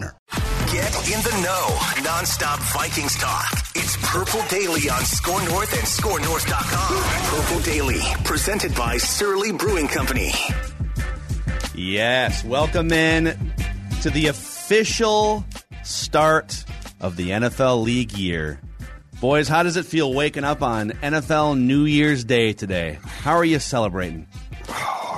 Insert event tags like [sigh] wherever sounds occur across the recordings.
Get in the know. Nonstop Vikings talk. It's Purple Daily on SKOR North and SKORNorth.com. Purple Daily, presented by Surly Brewing Company. Yes, welcome in to the official start of the NFL league year. Boys, how does it feel waking up on NFL New Year's Day today? How are you celebrating?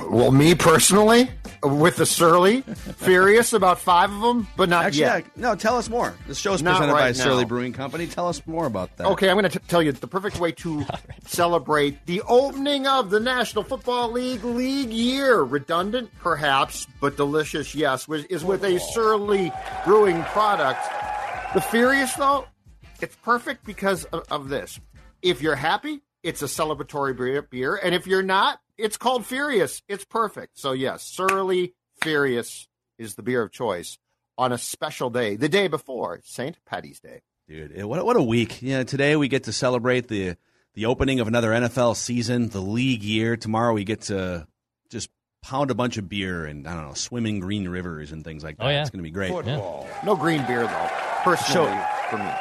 Well, me personally, with the Surly, furious about five of them, but not Actually, yet. yeah, no, tell us more. The show's Not presented by right Surly. Brewing Company. Tell us more about that. Okay, I'm going to tell you the perfect way to [laughs] celebrate the opening of the National Football League league year. Redundant, perhaps, but delicious, yes, was- is with a Surly brewing product. The Furious, though, it's perfect because of, of this. If you're happy, it's a celebratory beer, beer, and if you're not, it's called Furious. It's perfect. So, yes, Surly Furious is the beer of choice on a special day, the day before St. Patty's Day. Dude, what what a week! Yeah, today we get to celebrate the the opening of another NFL season, the league year. Tomorrow we get to just pound a bunch of beer and I don't know, swimming green rivers and things like oh, that. Oh, yeah. It's going to be great. No green beer, though, personally, for me.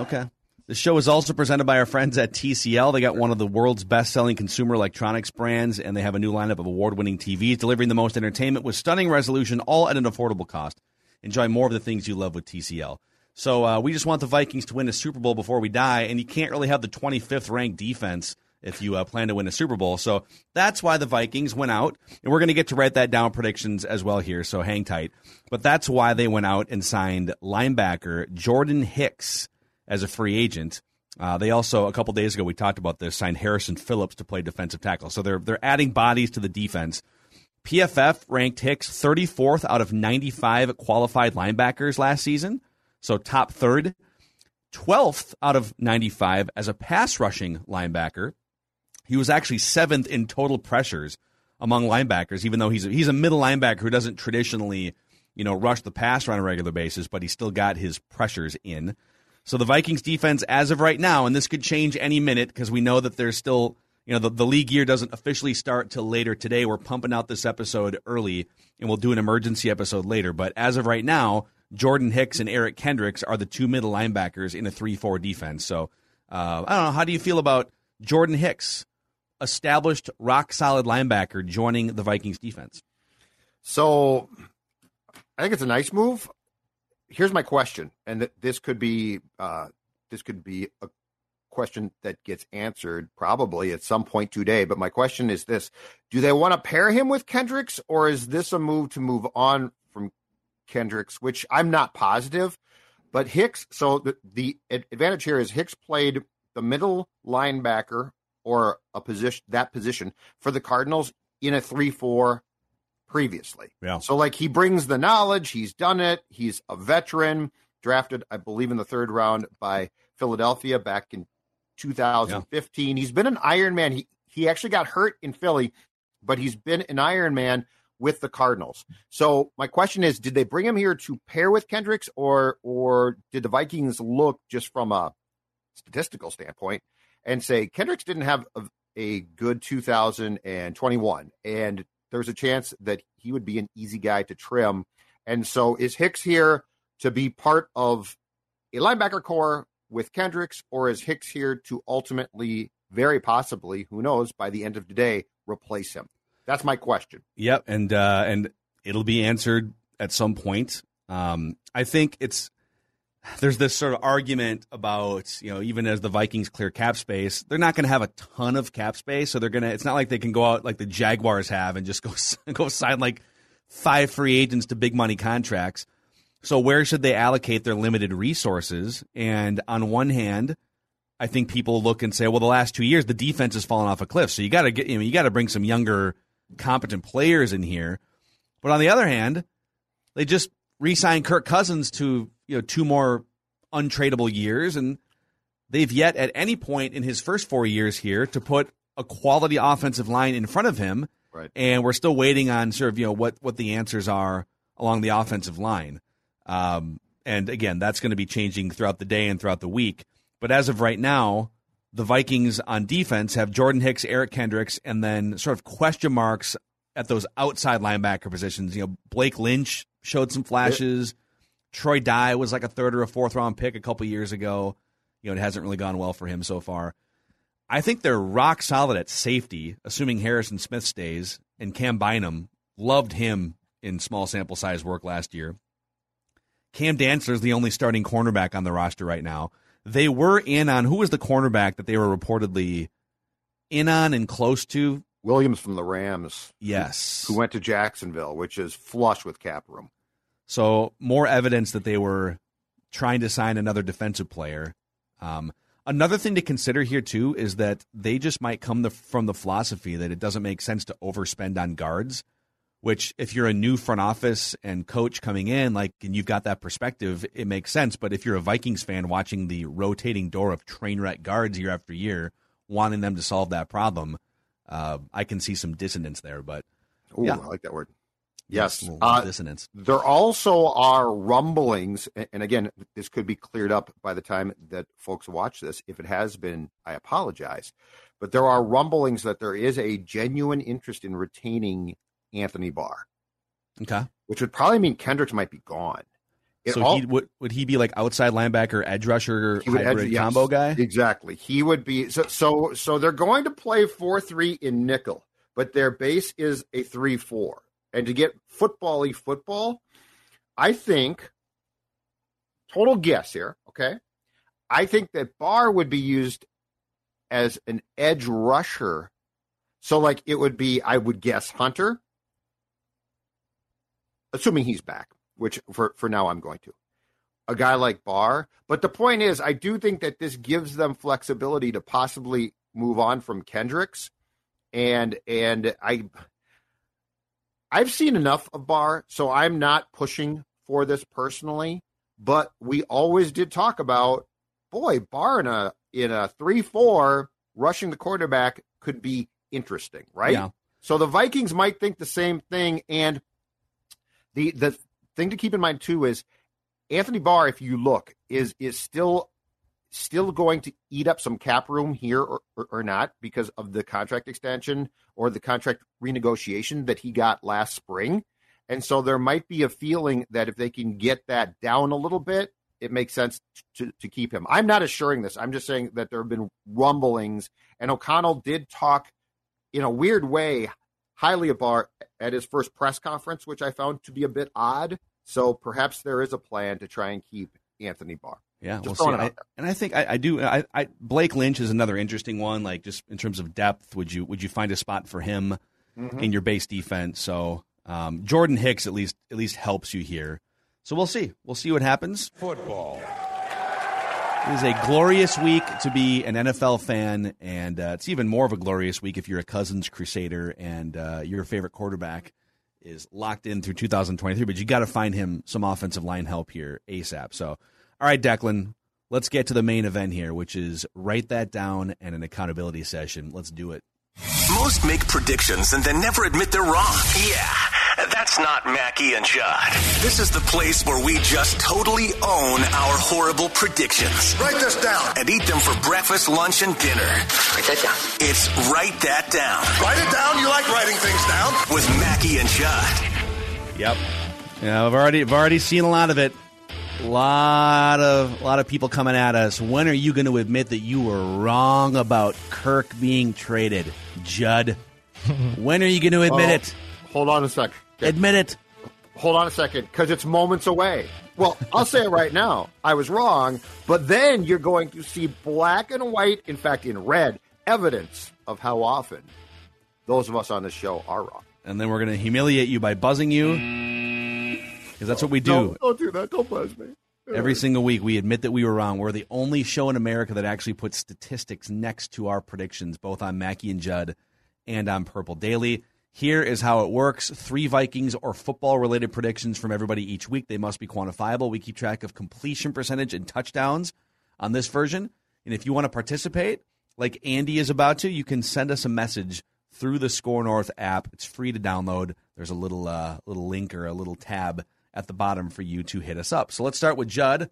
Okay. The show is also presented by our friends at TCL. They got one of the world's best-selling consumer electronics brands, and they have a new lineup of award-winning TVs delivering the most entertainment with stunning resolution, all at an affordable cost. Enjoy more of the things you love with TCL. So uh, we just want the Vikings to win a Super Bowl before we die, and you can't really have the 25th ranked defense if you uh, plan to win a Super Bowl. So that's why the Vikings went out, and we're going to get to write that down predictions as well here. So hang tight. But that's why they went out and signed linebacker Jordan Hicks as a free agent. Uh, they also a couple days ago we talked about this signed Harrison Phillips to play defensive tackle. So they're they're adding bodies to the defense. PFF ranked Hicks 34th out of 95 qualified linebackers last season, so top third. 12th out of 95 as a pass rushing linebacker. He was actually seventh in total pressures among linebackers, even though he's a, he's a middle linebacker who doesn't traditionally, you know, rush the passer on a regular basis, but he still got his pressures in. So the Vikings defense, as of right now, and this could change any minute because we know that there's still, you know, the, the league year doesn't officially start till later today. We're pumping out this episode early, and we'll do an emergency episode later. But as of right now, Jordan Hicks and Eric Kendricks are the two middle linebackers in a 3 4 defense. So uh, I don't know. How do you feel about Jordan Hicks, established rock solid linebacker, joining the Vikings defense? So I think it's a nice move. Here's my question, and th- this could be uh, this could be a question that gets answered probably at some point today. But my question is this: Do they want to pair him with Kendricks, or is this a move to move on from Kendricks? Which I'm not positive. But Hicks, so the, the advantage here is Hicks played the middle linebacker or a position that position for the Cardinals in a three-four previously. Yeah. So like he brings the knowledge, he's done it, he's a veteran, drafted I believe in the third round by Philadelphia back in 2015. He's been an Iron Man. He he actually got hurt in Philly, but he's been an Iron Man with the Cardinals. So my question is, did they bring him here to pair with Kendricks or or did the Vikings look just from a statistical standpoint and say Kendricks didn't have a, a good 2021 and there's a chance that he would be an easy guy to trim. And so is Hicks here to be part of a linebacker core with Kendricks, or is Hicks here to ultimately, very possibly, who knows, by the end of the day, replace him? That's my question. Yep, and uh, and it'll be answered at some point Um, I think it's there's this sort of argument about you know even as the Vikings clear cap space, they're not going to have a ton of cap space, so they're gonna. It's not like they can go out like the Jaguars have and just go [laughs] go sign like five free agents to big money contracts. So where should they allocate their limited resources? And on one hand, I think people look and say, well, the last two years the defense has fallen off a cliff, so you got to get you know you got to bring some younger, competent players in here. But on the other hand, they just re-signed Kirk Cousins to you know two more untradeable years, and they've yet at any point in his first four years here to put a quality offensive line in front of him. Right. And we're still waiting on sort of you know what what the answers are along the offensive line. Um, and again, that's going to be changing throughout the day and throughout the week. But as of right now, the Vikings on defense have Jordan Hicks, Eric Kendricks, and then sort of question marks at those outside linebacker positions. You know, Blake Lynch showed some flashes. Troy Dye was like a third or a fourth round pick a couple years ago. You know, it hasn't really gone well for him so far. I think they're rock solid at safety, assuming Harrison Smith stays. And Cam Bynum loved him in small sample size work last year. Cam Dantzler is the only starting cornerback on the roster right now. They were in on who was the cornerback that they were reportedly in on and close to. Williams from the Rams. Yes. Who, who went to Jacksonville, which is flush with cap room. So more evidence that they were trying to sign another defensive player. Um, another thing to consider here too is that they just might come the, from the philosophy that it doesn't make sense to overspend on guards. Which, if you're a new front office and coach coming in, like, and you've got that perspective, it makes sense. But if you're a Vikings fan watching the rotating door of train wreck guards year after year, wanting them to solve that problem, uh, I can see some dissonance there. But Ooh, yeah. I like that word. Yes, uh, dissonance. There also are rumblings, and again, this could be cleared up by the time that folks watch this. If it has been, I apologize. But there are rumblings that there is a genuine interest in retaining Anthony Barr, Okay. which would probably mean Kendricks might be gone. It so all- he would would he be like outside linebacker, edge rusher, hybrid edge- yes, combo guy? Exactly. He would be so so so they're going to play 4-3 in nickel, but their base is a 3-4. And to get football-y football, I think total guess here, okay? I think that Barr would be used as an edge rusher. So like it would be I would guess Hunter assuming he's back, which for for now I'm going to a guy like Barr. But the point is, I do think that this gives them flexibility to possibly move on from Kendricks, and and I I've seen enough of Barr, so I'm not pushing for this personally. But we always did talk about, boy, Barr in a in a three four rushing the quarterback could be interesting, right? Yeah. So the Vikings might think the same thing, and the the thing to keep in mind too is Anthony Barr, if you look, is is still still going to eat up some cap room here or, or, or not because of the contract extension or the contract renegotiation that he got last spring. And so there might be a feeling that if they can get that down a little bit, it makes sense to, to keep him. I'm not assuring this. I'm just saying that there have been rumblings, and O'Connell did talk in a weird way highly of Barr at his first press conference, which I found to be a bit odd. So perhaps there is a plan to try and keep Anthony Barr. Yeah, Just we'll see. I, and I think I, I do. I, I Blake Lynch is another interesting one. Like just in terms of depth, would you would you find a spot for him Mm-hmm. in your base defense? So um, Jordan Hicks at least at least helps you here. So we'll see. We'll see what happens. Football. It is a glorious week to be an NFL fan, and uh, it's even more of a glorious week if you're a Cousins Crusader and uh, your favorite quarterback is locked in through 2023. But you got to find him some offensive line help here ASAP. So, all right, Declan, let's get to the main event here, which is write that down and an accountability session. Let's do it. Most make predictions and then never admit they're wrong. Yeah, not Mackey and Judd. This is the place where we just totally own our horrible predictions. Write this down. And eat them for breakfast, lunch, and dinner. Write that down. It's Write That Down Write it down. You like writing things down. with Mackey and Judd. Yep. Yeah, I've already I've already seen a lot of it. A lot of a lot of people coming at us. When are you going to admit that you were wrong about Kirk being traded, Judd? [laughs] when are you going to admit Oh, it? Hold on a sec. Okay. Admit it. hold on a second, because it's moments away. Well, I'll say it right now. I was wrong, but then you're going to see black and white, in fact, in red, evidence of how often those of us on the show are wrong. And then we're going to humiliate you by buzzing you. Mm. Because that's what we do. No, don't do that. Don't buzz me. Every single week, we admit that we were wrong. We're the only show in America that actually puts statistics next to our predictions, both on Mackey and Judd and on Purple Daily. Here is how it works three Vikings or football related predictions from everybody each week. They must be quantifiable. We keep track of completion percentage and touchdowns on this version. And if you want to participate, like Andy is about to, you can send us a message through the SKOR North app. It's free to download. There's a little uh, little link or a little tab at the bottom for you to hit us up. So let's start with Judd.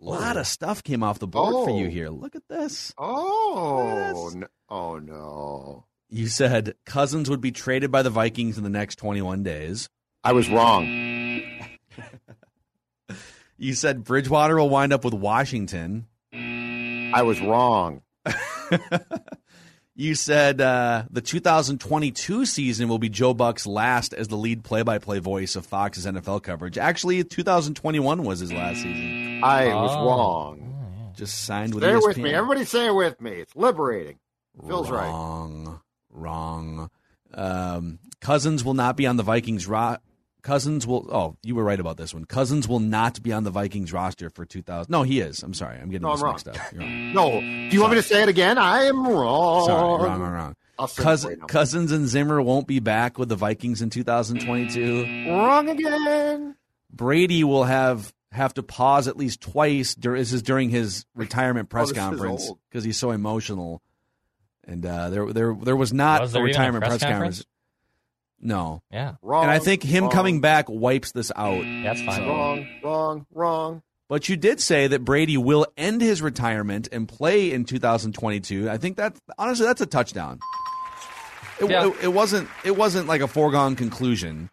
A lot of stuff came off the board for you Oh. here. Look at this. Oh, no. oh no. You said Cousins would be traded by the Vikings in the next 21 days. I was wrong. [laughs] You said Bridgewater will wind up with Washington. I was wrong. [laughs] You said uh, the 2022 season will be Joe Buck's last as the lead play-by-play voice of Fox's NFL coverage. Actually, 2021 was his last season. I was Oh. wrong. Just signed with Stay ESPN. with me. Everybody say it with me. It's liberating. Feels right. Wrong. Um, Cousins will not be on the Vikings ro- Cousins will. Oh, you were right about this one. Cousins will not be on the Vikings roster for 2000. No, he is. I'm sorry. I'm getting No, this I'm mixed up. [laughs] Wrong. No. Do you want me to say it again? I am wrong. Sorry, wrong, wrong, wrong. Right. Cousins and Zimmer won't be back with the Vikings in 2022. Wrong again. Brady will have have to pause at least twice. dur- This is during his retirement press Oh, conference because he's so emotional. And uh, there, there, there was not Was a there a retirement press press, conference? conference. No, Yeah, Wrong. and I think him wrong, coming back wipes this out. that's fine. So- Wrong. Wrong. Wrong. But you did say that Brady will end his retirement and play in 2022. I think that honestly, that's a touchdown. It, Yeah. it, it wasn't. It wasn't like a foregone conclusion.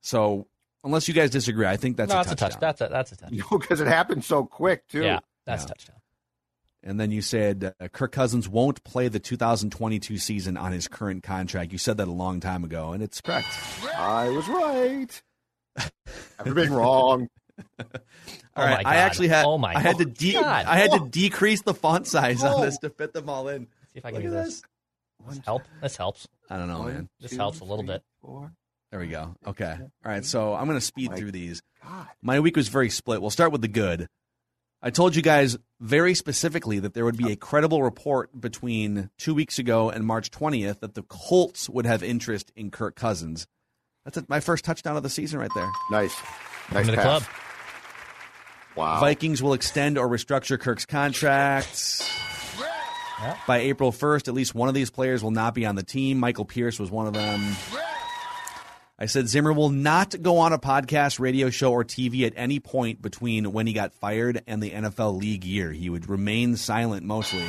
So unless you guys disagree, I think that's no, a that's touchdown. a touch. That's a that's a touch. You [laughs] know, because it happened so quick too. Yeah, that's Yeah. a touchdown. And then you said uh, Kirk Cousins won't play the 2022 season on his current contract. You said that a long time ago, and it's correct. I was right. [laughs] I've been wrong. [laughs] All Oh right, my I actually had. Oh my I had to de- God. I had to Oh. decrease the font size on Oh. this to fit them all in. See if I can at do this. this. This help. This helps. I don't know, man. This helps a little bit. Four. There we go. Okay. All right. So I'm going to speed My through these. God. My week was very split. We'll start with the good. I told you guys very specifically that there would be a credible report between two weeks ago and March 20th that the Colts would have interest in Kirk Cousins. That's a, my first touchdown of the season right there. Nice. Nice to the pass. club. Wow. Vikings will extend or restructure Kirk's contract. By April 1st, at least one of these players will not be on the team. Michael Pierce was one of them. I said Zimmer will not go on a podcast, radio show, or TV at any point between when he got fired and the NFL league year. He would remain silent mostly.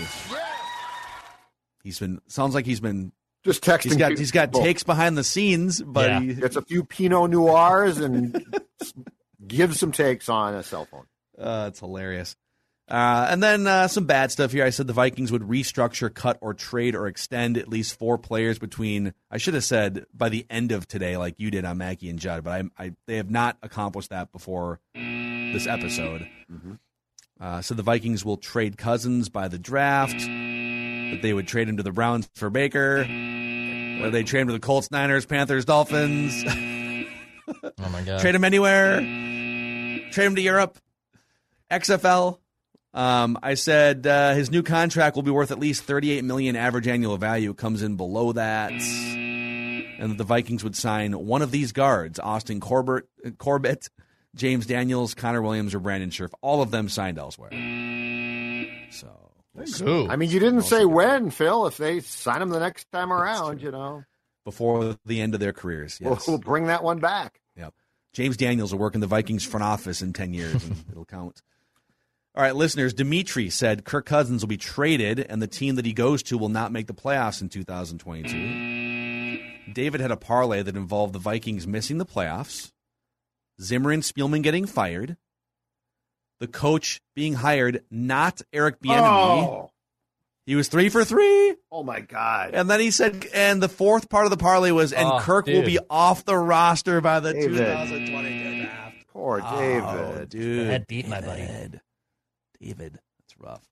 He's been sounds like he's been Just texting. he's got he's got takes behind the scenes, but Yeah. he, Gets a few Pinot Noirs and [laughs] gives some takes on a cell phone. Uh, it's hilarious. Uh, and then uh, some bad stuff here. I said the Vikings would restructure, cut, or trade or extend at least four players between. I should have said by the end of today, like you did on Mackey and Judd, but I, I they have not accomplished that before this episode. Uh, so the Vikings will trade Cousins by the draft. That they would trade him to the Browns for Baker. Or they trade him to the Colts, Niners, Panthers, Dolphins. Oh my god. [laughs] Trade him anywhere. Trade him to Europe. XFL. Um, I said uh, his new contract will be worth at least 38 million average annual value. It comes in below that, and that the Vikings would sign one of these guards: Austin Corbett, Corbett, James Daniels, Connor Williams, or Brandon Scherff. All of them signed elsewhere. So we'll see. I mean, you didn't say when, Phil. If they sign him the next time around, you know, before the end of their careers, we'll, we'll bring that one back. Yep. James Daniels will work in the Vikings front office in 10 years, and [laughs] it'll count. All right, listeners, Dimitri said Kirk Cousins will be traded, and the team that he goes to will not make the playoffs in 2022. David had a parlay that involved the Vikings missing the playoffs, Zimmer and Spielman getting fired, the coach being hired, not Eric Bieniemy, Oh, He was three for three. Oh my god! And then he said, and the fourth part of the parlay was, and Oh, Kirk will be off the roster by the David. 2020 draft. Poor Oh, David. dude. That beat my buddy. David. David. That's rough.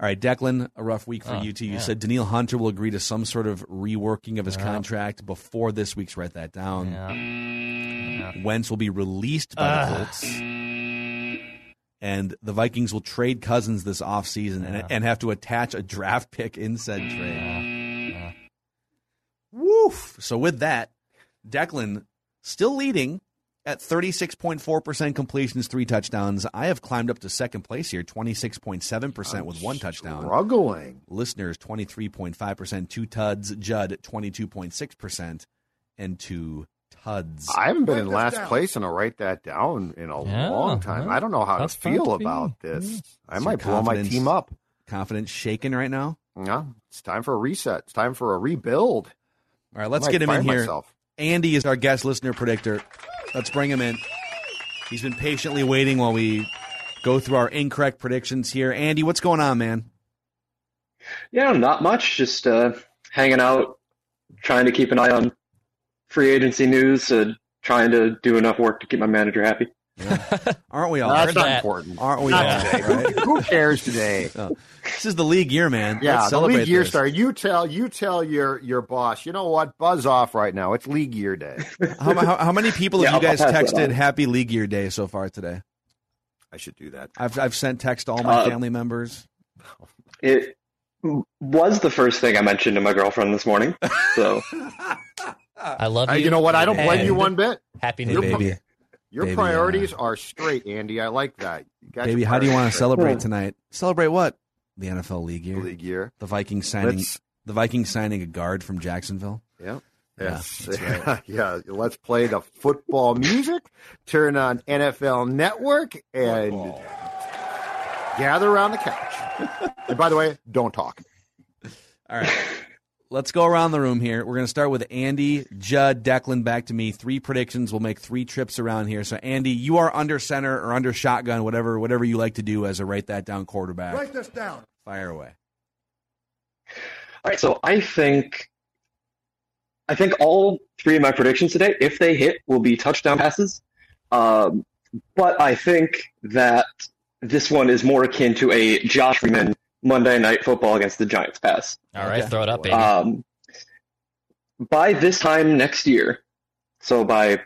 All right, Declan, a rough week for Oh, you too. You yeah. said Danielle Hunter will agree to some sort of reworking of his Yeah. contract before this week's. Write that down. Yeah. Wentz will be released by the Colts. And the Vikings will trade Cousins this offseason Yeah. and, and have to attach a draft pick in said trade. Yeah. Woof. So with that, Declan still leading at 36.4% completions, three touchdowns. I have climbed up to second place here, 26.7 with one touchdown. Struggling. Listeners, 23.5%, two tuds. Judd, 22.6%, and two tuds. I haven't been in last place, and I'll write that down in a Yeah, long time. yeah. I don't know how to That's fun feel to about this. Yeah. I Is might your blow my team up. Confidence shaken right now? Yeah, it's time for a reset. It's time for a rebuild. All right, let's get him in fire here. Myself. Andy is our guest listener predictor. Let's bring him in. He's been patiently waiting while we go through our incorrect predictions here. Andy, what's going on, man? Yeah, not much. Just uh, hanging out, trying to keep an eye on free agency news, uh, trying to do enough work to keep my manager happy. Aren't we all? That's not that. important. Aren't we Not all? today. right? [laughs] Who cares today? [laughs] This is the league year, man. Yeah, Let's the celebrate league year this. start. You tell you tell your your boss. You know what? Buzz off right now. It's league year day. [laughs] How, how, how many people have Yeah, you guys I'll pass that texted. Happy League Year Day so far today? I should do that. I've I've sent text to all my Uh, family members. It was the first thing I mentioned to my girlfriend this morning. So I love Uh, you. you know what? I don't blame you one bit. Happy Hey, New Year. baby, Your Baby, priorities uh, are straight, Andy. I like that. You baby, how do you want to priorities celebrate hmm. tonight? Celebrate what? The NFL League year. League year. The Vikings signing. Let's The Vikings signing a guard from Jacksonville. yeah. Yeah, Yes. [laughs] yeah. Let's play the football music. Turn on NFL Network and gather around the couch. and by the way, don't talk. [laughs] All right. Let's go around the room here. We're going to start with Andy, Judd, Declan, back to me. Three predictions. We'll make three trips around here. So, Andy, you are under center or under shotgun, whatever, whatever you like to do as a write that down quarterback. Write this down. Fire away. All right, so I think I think all three of my predictions today, if they hit, will be touchdown passes. Um, but I think that this one is more akin to a Josh Freeman Monday Night Football against the Giants pass. All right, Okay. throw it up, baby. Um, by this time next year, so by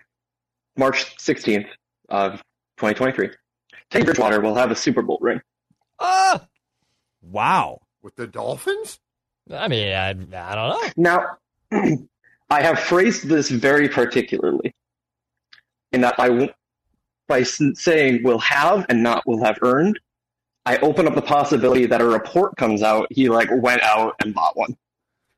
March 16th of 2023, Teddy Bridgewater will have a Super Bowl ring. Ah! Wow. With the Dolphins? I mean, I, I don't know. Now, [clears throat] I have phrased this very particularly in that I, w- by saying will have and not will have earned, I open up the possibility that a report comes out he like went out and bought one.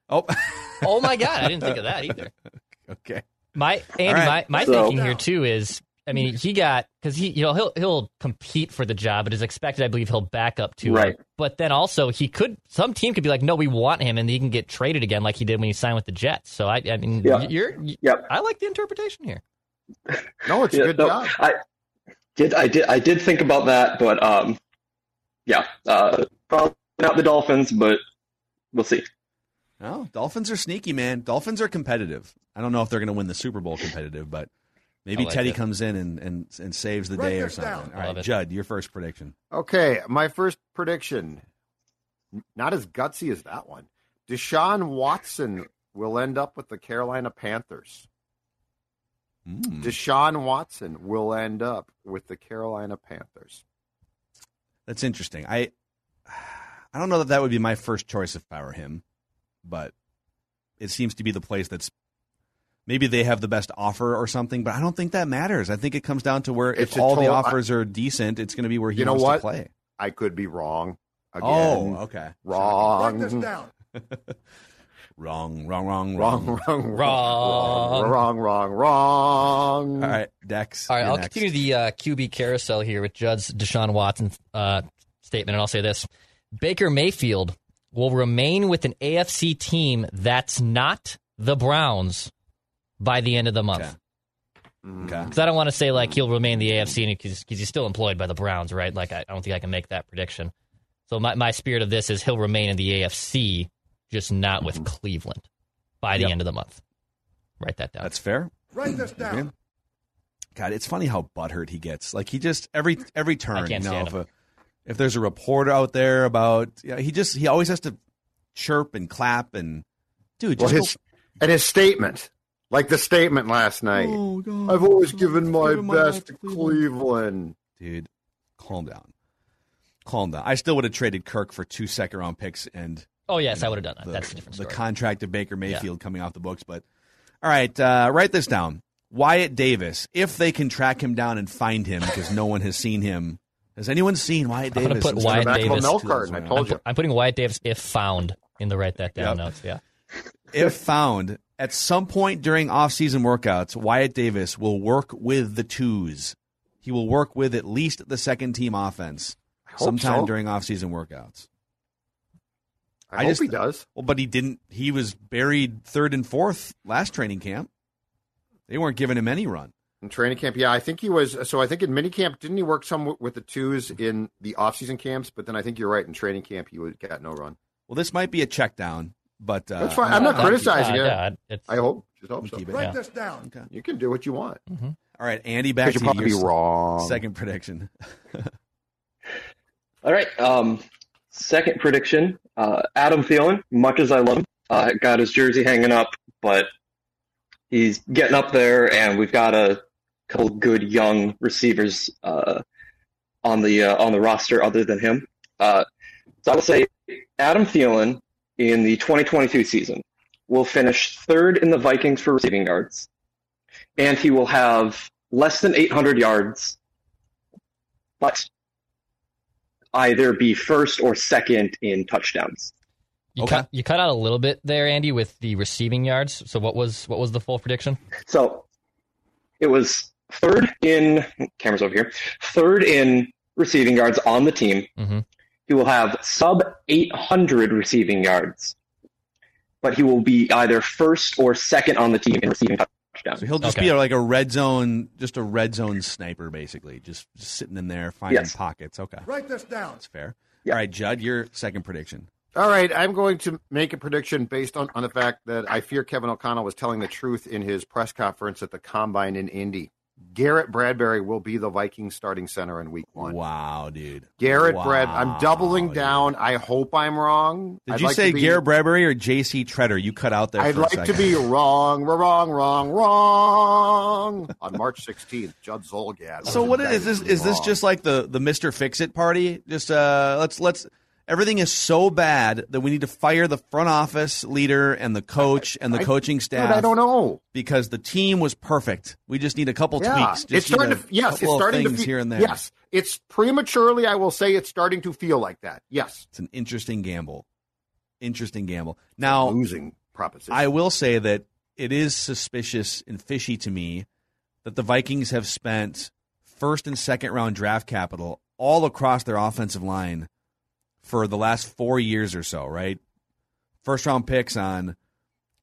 Oh, [laughs] Oh my god, I didn't think of that either. [laughs] okay. My Andy, right. my, my So- thinking here too is, I mean, he got because he, you know, he'll he'll compete for the job, but is expected. I believe he'll back up to Right. But then also he could, some team could be like, no, we want him, and he can get traded again, like he did when he signed with the Jets. So I, I mean, Yeah. you're, you Yep. I like the interpretation here. No, it's a good no, job. I did I did I did think about that, but um, yeah, uh, probably not the Dolphins, but we'll see. No, Dolphins are sneaky, man. Dolphins are competitive. I don't know if they're going to win the Super Bowl competitive, but maybe like Teddy it. comes in and, and, and saves the Write day or this down. something. All right. Judd, your first prediction. Okay, my first prediction. Not as gutsy as that one. Deshaun Watson will end up with the Carolina Panthers. Mm. Deshaun Watson will end up with the Carolina Panthers. That's interesting. I [sighs] I don't know that that would be my first choice if I were him, but it seems to be the place that's maybe they have the best offer or something. But I don't think that matters. I think it comes down to where It's if a all the total- offers are decent, it's going to be where he You know wants what? to play. I could be wrong. Oh, again. Oh, okay. wrong. Write this down. [laughs] Wrong, wrong, wrong, Wrong, wrong. wrong, Wrong. wrong, wrong, wrong. All right, Dex. All right, I'll next. continue the uh, QB carousel here with Judd's Deshaun Watson uh, statement, and I'll say this: Baker Mayfield will remain with an AFC team that's not the Browns by the end of the month. Okay. Mm. Okay. Because I don't want to say like he'll remain the AFC because he's still employed by the Browns, right? Like I, I don't think I can make that prediction. So my, my spirit of this is he'll remain in the AFC, just not with mm-hmm. Cleveland by the Yep. end of the month. Write that down. That's fair. Write this down. God, it's funny how butthurt he gets. Like he just every every turn, can't you know, stand if, a, if there's a reporter out there about, yeah, he just he always has to chirp and clap and dude, Well, just his and his statement, like the statement last night. oh, God, I've always given my given my best best to to Cleveland." Cleveland. dude, calm down, calm down. I still would have traded Kirk for two second round picks and oh yes, I would have done that. the, That's a different the contract of Baker Mayfield coming off the books. But all right, uh, write this down. Wyatt Davis, if they can track him down and find him because no one has seen him. Has anyone seen Wyatt Davis? I'm gonna Davis? put Wyatt Back of a Davis. milk carton. I I'm, told you. pu- I'm putting Wyatt Davis if found in the write that down Yep. notes. Yeah. if found at some point during off-season workouts, Wyatt Davis will work with the twos. He will work with at least the second team offense sometime so. during off-season workouts. I, I hope just- he does. Well, but he didn't. He was buried third and fourth last training camp. They weren't giving him any run. In training camp, yeah, I think he was. So I think in minicamp, didn't he work some with the twos in the off-season camps? But then I think you're right. In training camp, he would got no run. Well, this might be a check down, but uh, That's fine. I'm not That- criticizing yeah, it. yeah, I hope. Just hope We'll so. keep it. Write Yeah. this down. You can do what you want. All right, Andy, back to you'll probably be wrong. second prediction. [laughs] All right. Um, second prediction: uh, Adam Thielen. Much as I love him, uh, got his jersey hanging up, but he's getting up there, and we've got a couple good young receivers uh, on the uh, on the roster other than him. Uh, so I will say Adam Thielen in the 2022 season will finish third in the Vikings for receiving yards, and he will have less than 800 yards, but either be first or second in touchdowns. You Okay. cut you cut out a little bit there, Andy, with the receiving yards. So what was what was the full prediction? So it was third in cameras over here, third in receiving yards on the team. Mhm. He will have sub 800 receiving yards, but he will be either first or second on the team in receiving touchdowns. So he'll just Okay. be like a red zone, just a red zone sniper, basically, just, just sitting in there finding Yes. pockets. Okay, Write this down. that's fair. Yeah. All right, Judd, your second prediction. All right, I'm going to make a prediction based on, on the fact that I fear Kevin O'Connell was telling the truth in his press conference at the Combine in Indy. Garrett Bradbury will be the Vikings starting center in week one. Wow, dude. Garrett Wow, Brad, I'm doubling dude. down. I hope I'm wrong. Did I'd you like say be, Garrett Bradbury or J.C. Tretter? You cut out there. I'd like to be wrong, wrong, wrong, wrong. On March 16th, Judd Zulgad. So what is this? Is this just like the the Mister Fix It party? Just uh, let's let's. Everything is so bad that we need to fire the front office leader and the coach and the I- coaching Dude, staff. I don't know. because the team was perfect. We just need a couple Yeah, tweaks. Just it's starting to. Yes, it's starting to things fe- here and there. Yes, it's prematurely. I will say it's starting to feel like that. Yes, it's an interesting gamble. Interesting gamble. Now, losing proposition. I will say that it is suspicious and fishy to me that the Vikings have spent first and second round draft capital all across their offensive line for the last four years or so, right? First round picks on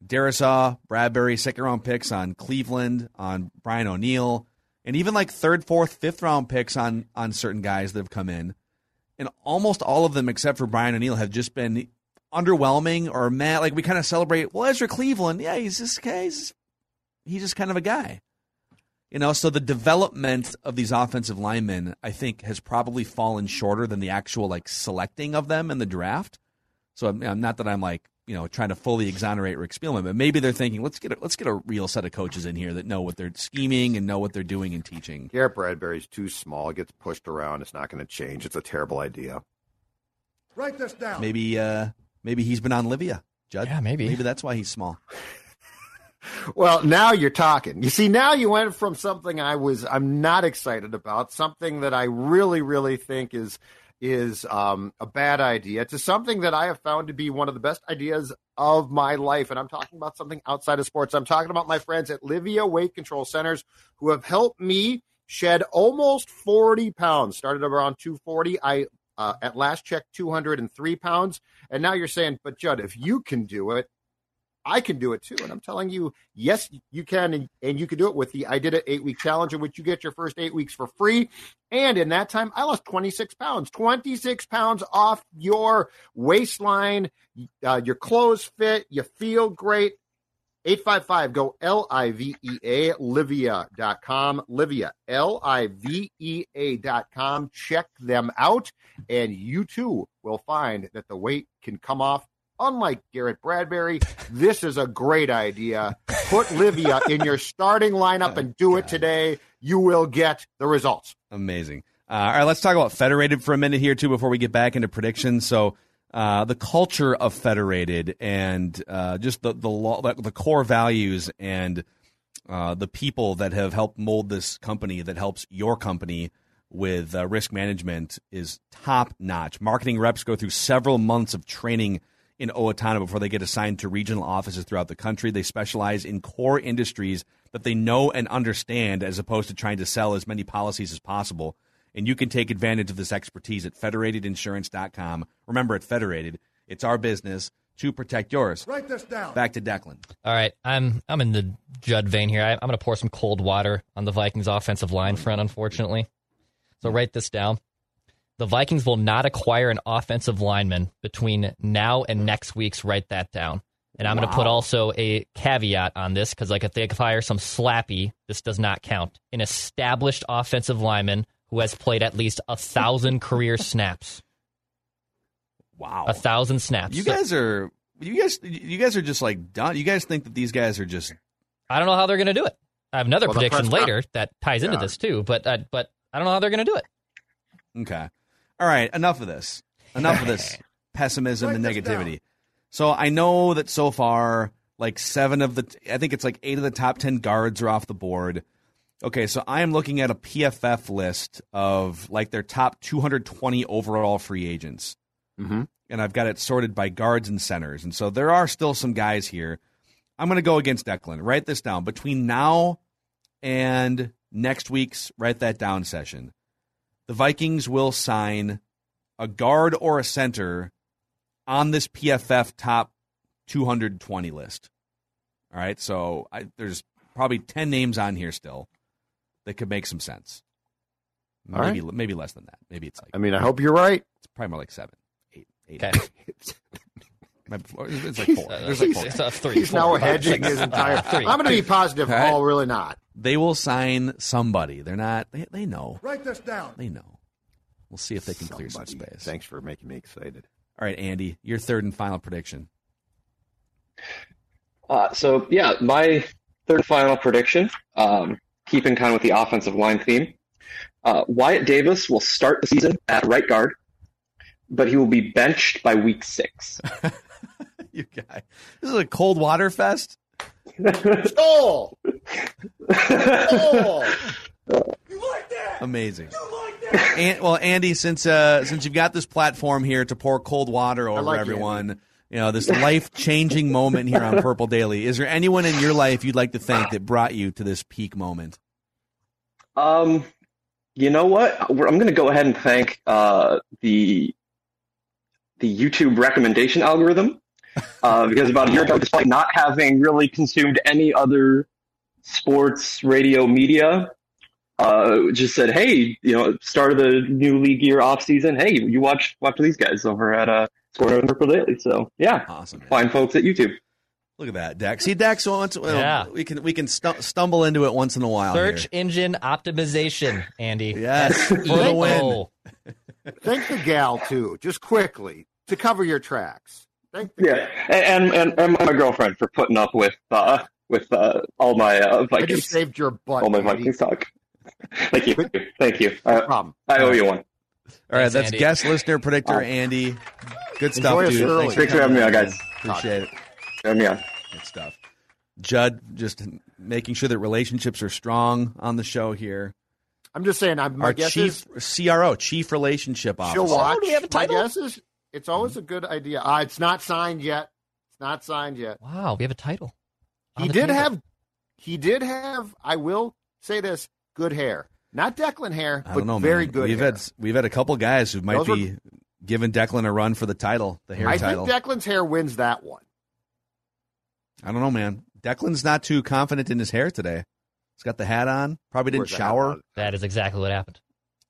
Darrisaw, Bradbury, second round picks on Cleveland, on Brian O'Neill, and even like third, fourth, fifth round picks on on certain guys that have come in. And almost all of them, except for Brian O'Neill, have just been underwhelming or mad. Like we kind of celebrate, well, Ezra Cleveland, yeah, he's this guy. He's, he's just kind of a guy. You know, so the development of these offensive linemen, I think, has probably fallen shorter than the actual like selecting of them in the draft. So I'm, I'm not that I'm like you know trying to fully exonerate Rick Spielman, but maybe they're thinking let's get a, let's get a real set of coaches in here that know what they're scheming and know what they're doing and teaching. Garrett Bradbury's too small. It gets pushed around. It's not going to change. It's a terrible idea. Write this down. Maybe uh maybe he's been on Livea, Judd. Yeah, maybe. Maybe that's why he's small. Well, now you're talking. You see, now you went from something I was I'm not excited about, something that I really, really think is is um, a bad idea, to something that I have found to be one of the best ideas of my life. And I'm talking about something outside of sports. I'm talking about my friends at Livea Weight Control Centers who have helped me shed almost 40 pounds. Started around 240. I uh, at last check 203 pounds, and now you're saying, but Judd, if you can do it, I can do it too. And I'm telling you, yes, you can, and, and you can do it with the I Did It eight week challenge, in which you get your first eight weeks for free. And in that time, I lost 26 pounds, 26 pounds off your waistline. Uh, your clothes fit, you feel great. 855 go L I V E A Livea.com. Livea, L I V E A.com. Check them out, and you too will find that the weight can come off. Unlike Garrett Bradbury, this is a great idea. Put Livea in your starting lineup and do it [laughs] today. You will get the results. Amazing. Uh, all right, let's talk about Federated for a minute here, too, before we get back into predictions. So, uh, the culture of Federated and uh, just the the, law, the core values and uh, the people that have helped mold this company that helps your company with uh, risk management is top notch. Marketing reps go through several months of training in Owatonna before they get assigned to regional offices throughout the country. They specialize in core industries that they know and understand as opposed to trying to sell as many policies as possible and you can take advantage of this expertise at federatedinsurance.com. Remember, at Federated, it's our business to protect yours. Write this down. Back to Declan. All right, I'm I'm in the Judd vein here. I, I'm going to pour some cold water on the Vikings offensive line front, unfortunately. So write this down. The Vikings will not acquire an offensive lineman between now and next week's. Write that down. And I'm wow. going to put also a caveat on this because, like, if they acquire some slappy, this does not count. An established offensive lineman who has played at least a thousand [laughs] career snaps. Wow, a thousand snaps. You guys are you guys you guys are just like done. You guys think that these guys are just. I don't know how they're going to do it. I have another well, prediction later that ties into this too, but uh, but I don't know how they're going to do it. Okay, all right. Enough of this. Enough of this [laughs] pessimism and negativity. So I know that so far, like seven of the, I think it's like eight of the top ten guards are off the board. Okay, so I am looking at a PFF list of like their top 220 overall free agents. Mm-hmm. And I've got it sorted by guards and centers. And so there are still some guys here. I'm going to go against Declan. Write this down. Between now and next week's write that down session, the Vikings will sign a guard or a center on this PFF top 220 list. All right, so I, there's probably 10 names on here still that could make some sense. Maybe right. maybe less than that. Maybe it's like. I mean, I hope you're right. It's probably more like seven, eight, eight. Okay. [laughs] it's like four. There's like four. It's a three. He's four, now hedging his [laughs] entire. i I'm going to be positive. Right. Oh, really not. They will sign somebody. They're not. They, they know. Write this down. They know. We'll see if they can somebody. clear some space. Thanks for making me excited. All right, Andy, your third and final prediction. Uh, so yeah, my third and final prediction. Um, keeping kind of with the offensive line theme. Uh, Wyatt Davis will start the season at right guard, but he will be benched by week six. [laughs] you guy, this is a cold water fest. oh, [laughs] oh. You like that? Amazing. You like that? And, well, Andy, since uh, since you've got this platform here to pour cold water over like everyone. Andy you know, this life changing moment here on [laughs] Purple Daily. Is there anyone in your life you'd like to thank that brought you to this peak moment? Um, you know what? I'm going to go ahead and thank uh, the the YouTube recommendation algorithm uh, because about a year ago, despite not having really consumed any other sports radio media, uh, just said, "Hey, you know, start of the new league year off season. Hey, you watch watch these guys over at uh, Score Purple Daily. So yeah, awesome. Man. Find folks at YouTube. Look at that, Dex. See, Dex once well, yeah. we can we can stu- stumble into it once in a while. Search here. engine optimization, Andy. Yes, for the win. Thank the gal too, just quickly to cover your tracks. Thank you. yeah, and, and, and my girlfriend for putting up with uh, with uh, all my uh, Vikings. I just saved your butt. All my Vikings talk. Thank you, thank you. No problem. I owe you one. All right, Thanks, that's Andy. guest listener predictor Andy. Good stuff, Enjoy dude. Thanks for having me on, guys. Appreciate it. Having me on. Good stuff. Judd, just making sure that relationships are strong on the show here. I'm just saying. I'm, my Our guess chief is CRO, chief relationship officer. she'll watch. Oh, do we have a my title? guess is it's always a good idea. Uh, it's not signed yet. It's not signed yet. Wow, we have a title. He did table. have. He did have. I will say this: good hair. Not Declan hair, I but don't know, very man. good. We've hair. had we've had a couple guys who might Those were- be giving Declan a run for the title, the hair I title. think Declan's hair wins that one. I don't know, man. Declan's not too confident in his hair today. He's got the hat on. Probably didn't Where's the hat shower. That is exactly what happened.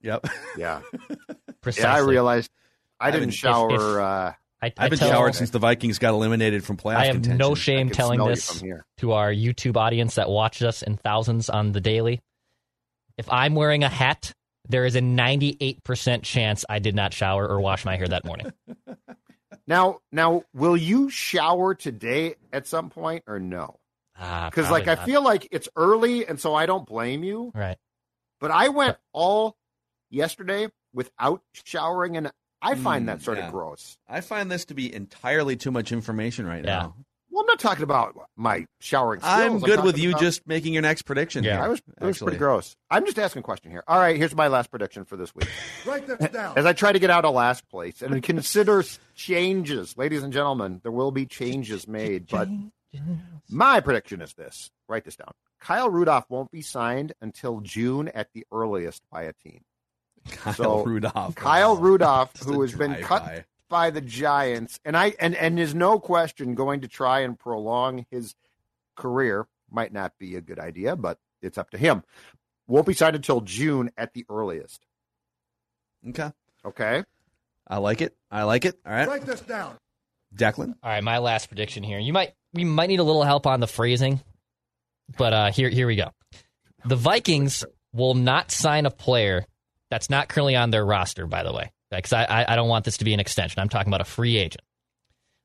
Yep. Yeah. [laughs] Precisely. Yeah, I realized I didn't if- shower. if- uh, I, I've been showered since the Vikings got eliminated from playoff I have contention. no shame telling this to our YouTube audience that watches us in thousands on the daily. If I'm wearing a hat, there is a 98% chance I did not shower or wash my hair that morning. [laughs] Now, now, will you shower today at some point or no? Ah, Because like probably I feel like it's early, and so I don't blame you. right. But I went all yesterday without showering, and I find that Mm, sort yeah. of gross. I find this to be entirely too much information right Yeah. now. Well, I'm not talking about my showering. Skills. I'm good with you about- just making your next prediction. Yeah. here, I was, it was pretty gross. I'm just asking a question here. All right, here's my last prediction for this week. [laughs] Write this down. As I try to get out of last place and consider changes, ladies and gentlemen, there will be changes made. But my prediction is this: write this down. Kyle Rudolph won't be signed until June at the earliest by a team. Kyle So, Rudolph. Kyle Rudolph, who has been drive-by. cut by the Giants, and I and and is no question going to try and prolong his career. Might not be a good idea, but it's up to him. Won't be signed until June at the earliest. Okay. Okay. I like it. I like it. All right. Write this down. Declan. All right, my last prediction here. You might we might need a little help on the phrasing, but uh, here here we go. The Vikings will not sign a player that's not currently on their roster. By the way, because I, I I don't want this to be an extension. I'm talking about a free agent.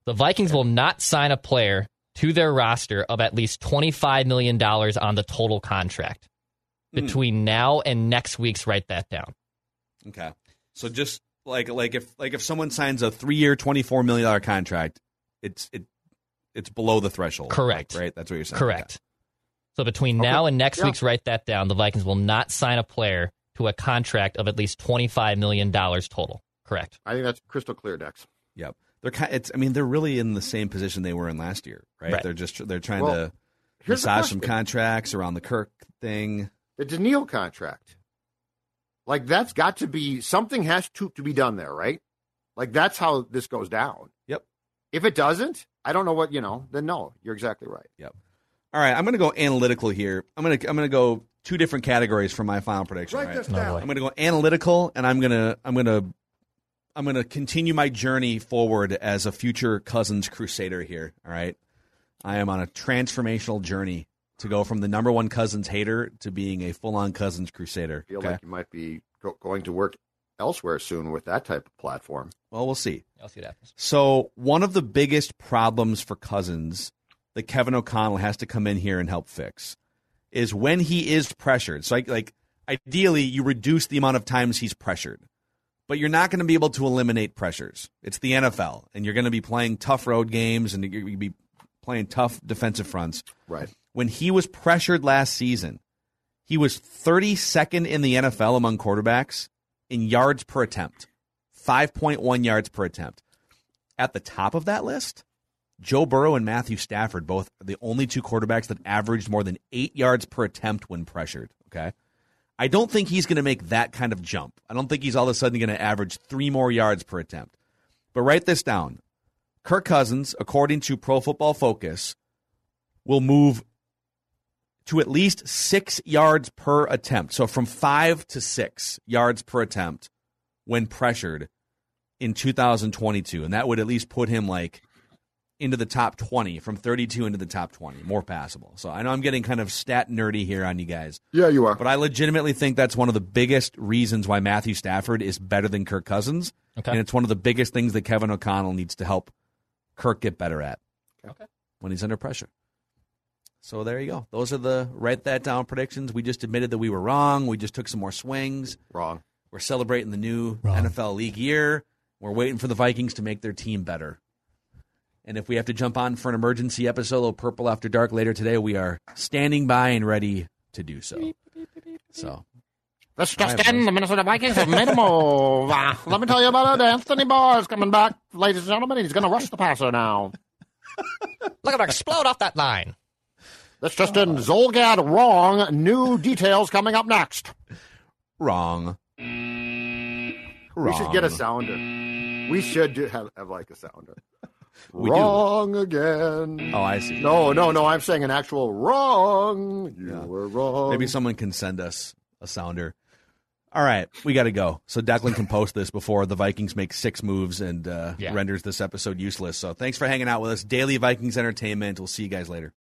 The Vikings will not sign a player to their roster of at least twenty five million dollars on the total contract Hmm. between now and next week's. Write that down. Okay. So just like like if like if someone signs a three year, twenty four million dollar contract, it's it it's below the threshold. Correct. Right. That's what you're saying. Correct. So between Okay. now and next Yeah. week's, write that down. The Vikings will not sign a player to a contract of at least twenty-five million dollars total. Correct. I think that's crystal clear, Dex. Yep. They're kind. It's. I mean, they're really in the same position they were in last year, right? Right. They're just they're trying Well, to Here's massage some contracts around the Kirk thing. the Danielle contract. Like that's got to be something has to to be done there, right? Like that's how this goes down. Yep. If it doesn't, I don't know what you know. Then no, you're exactly right. Yep. All right, I'm going to go analytical here. I'm going to I'm going to go two different categories for my final prediction. Write right? this down. Oh, I'm going to go analytical, and I'm going to I'm going to I'm going to continue my journey forward as a future Cousins crusader here. All right, I am on a transformational journey to go from the number one Cousins hater to being a full on Cousins crusader. I feel okay? like you might be go- going to work elsewhere soon with that type of platform. well, we'll see. I'll see what happens. So one of the biggest problems for Cousins that Kevin O'Connell has to come in here and help fix is when he is pressured. So like, like ideally you reduce the amount of times he's pressured. But you're not going to be able to eliminate pressures. It's the NFL and you're going to be playing tough road games and you're going to be playing tough defensive fronts. Right. When he was pressured last season, he was 32nd in the NFL among quarterbacks in yards per attempt. 5.1 yards per attempt. At the top of that list, Joe Burrow and Matthew Stafford, both are the only two quarterbacks that averaged more than eight yards per attempt when pressured. Okay. I don't think he's going to make that kind of jump. I don't think he's all of a sudden going to average three more yards per attempt. But write this down Kirk Cousins, according to Pro Football Focus, will move to at least six yards per attempt. So from five to six yards per attempt when pressured in 2022. And that would at least put him like into the top 20, from 32 into the top 20, more passable. So I know I'm getting kind of stat nerdy here on you guys, Yeah, you are. but I legitimately think that's one of the biggest reasons why Matthew Stafford is better than Kirk Cousins. Okay. And it's one of the biggest things that Kevin O'Connell needs to help Kirk get better at Okay. when he's under pressure. So there you go. Those are the write that down predictions. We just admitted that we were wrong. We just took some more swings. Wrong. We're celebrating the new NFL league year. We're waiting for the Vikings to make their team better. And if we have to jump on for an emergency episode of Purple After Dark later today, we are standing by and ready to do so. So That's just just in. in. The Minnesota Vikings have made a move. Uh, [laughs] let me tell you about it. Anthony Barr is coming back, ladies and gentlemen. He's going to rush the passer now. [laughs] Look at him explode off that line. That's just in. Zulgad wrong. New details coming up next. wrong. We should get a sounder. We should do, have, have like a sounder. We do. wrong again. Oh, I see. No, no, no. I'm saying an actual wrong. You Yeah. were wrong. Maybe someone can send us a sounder. All right, we got to go. So Declan can post this before the Vikings make six moves and uh, Yeah. renders this episode useless. So thanks for hanging out with us. Daily Vikings Entertainment. We'll see you guys later.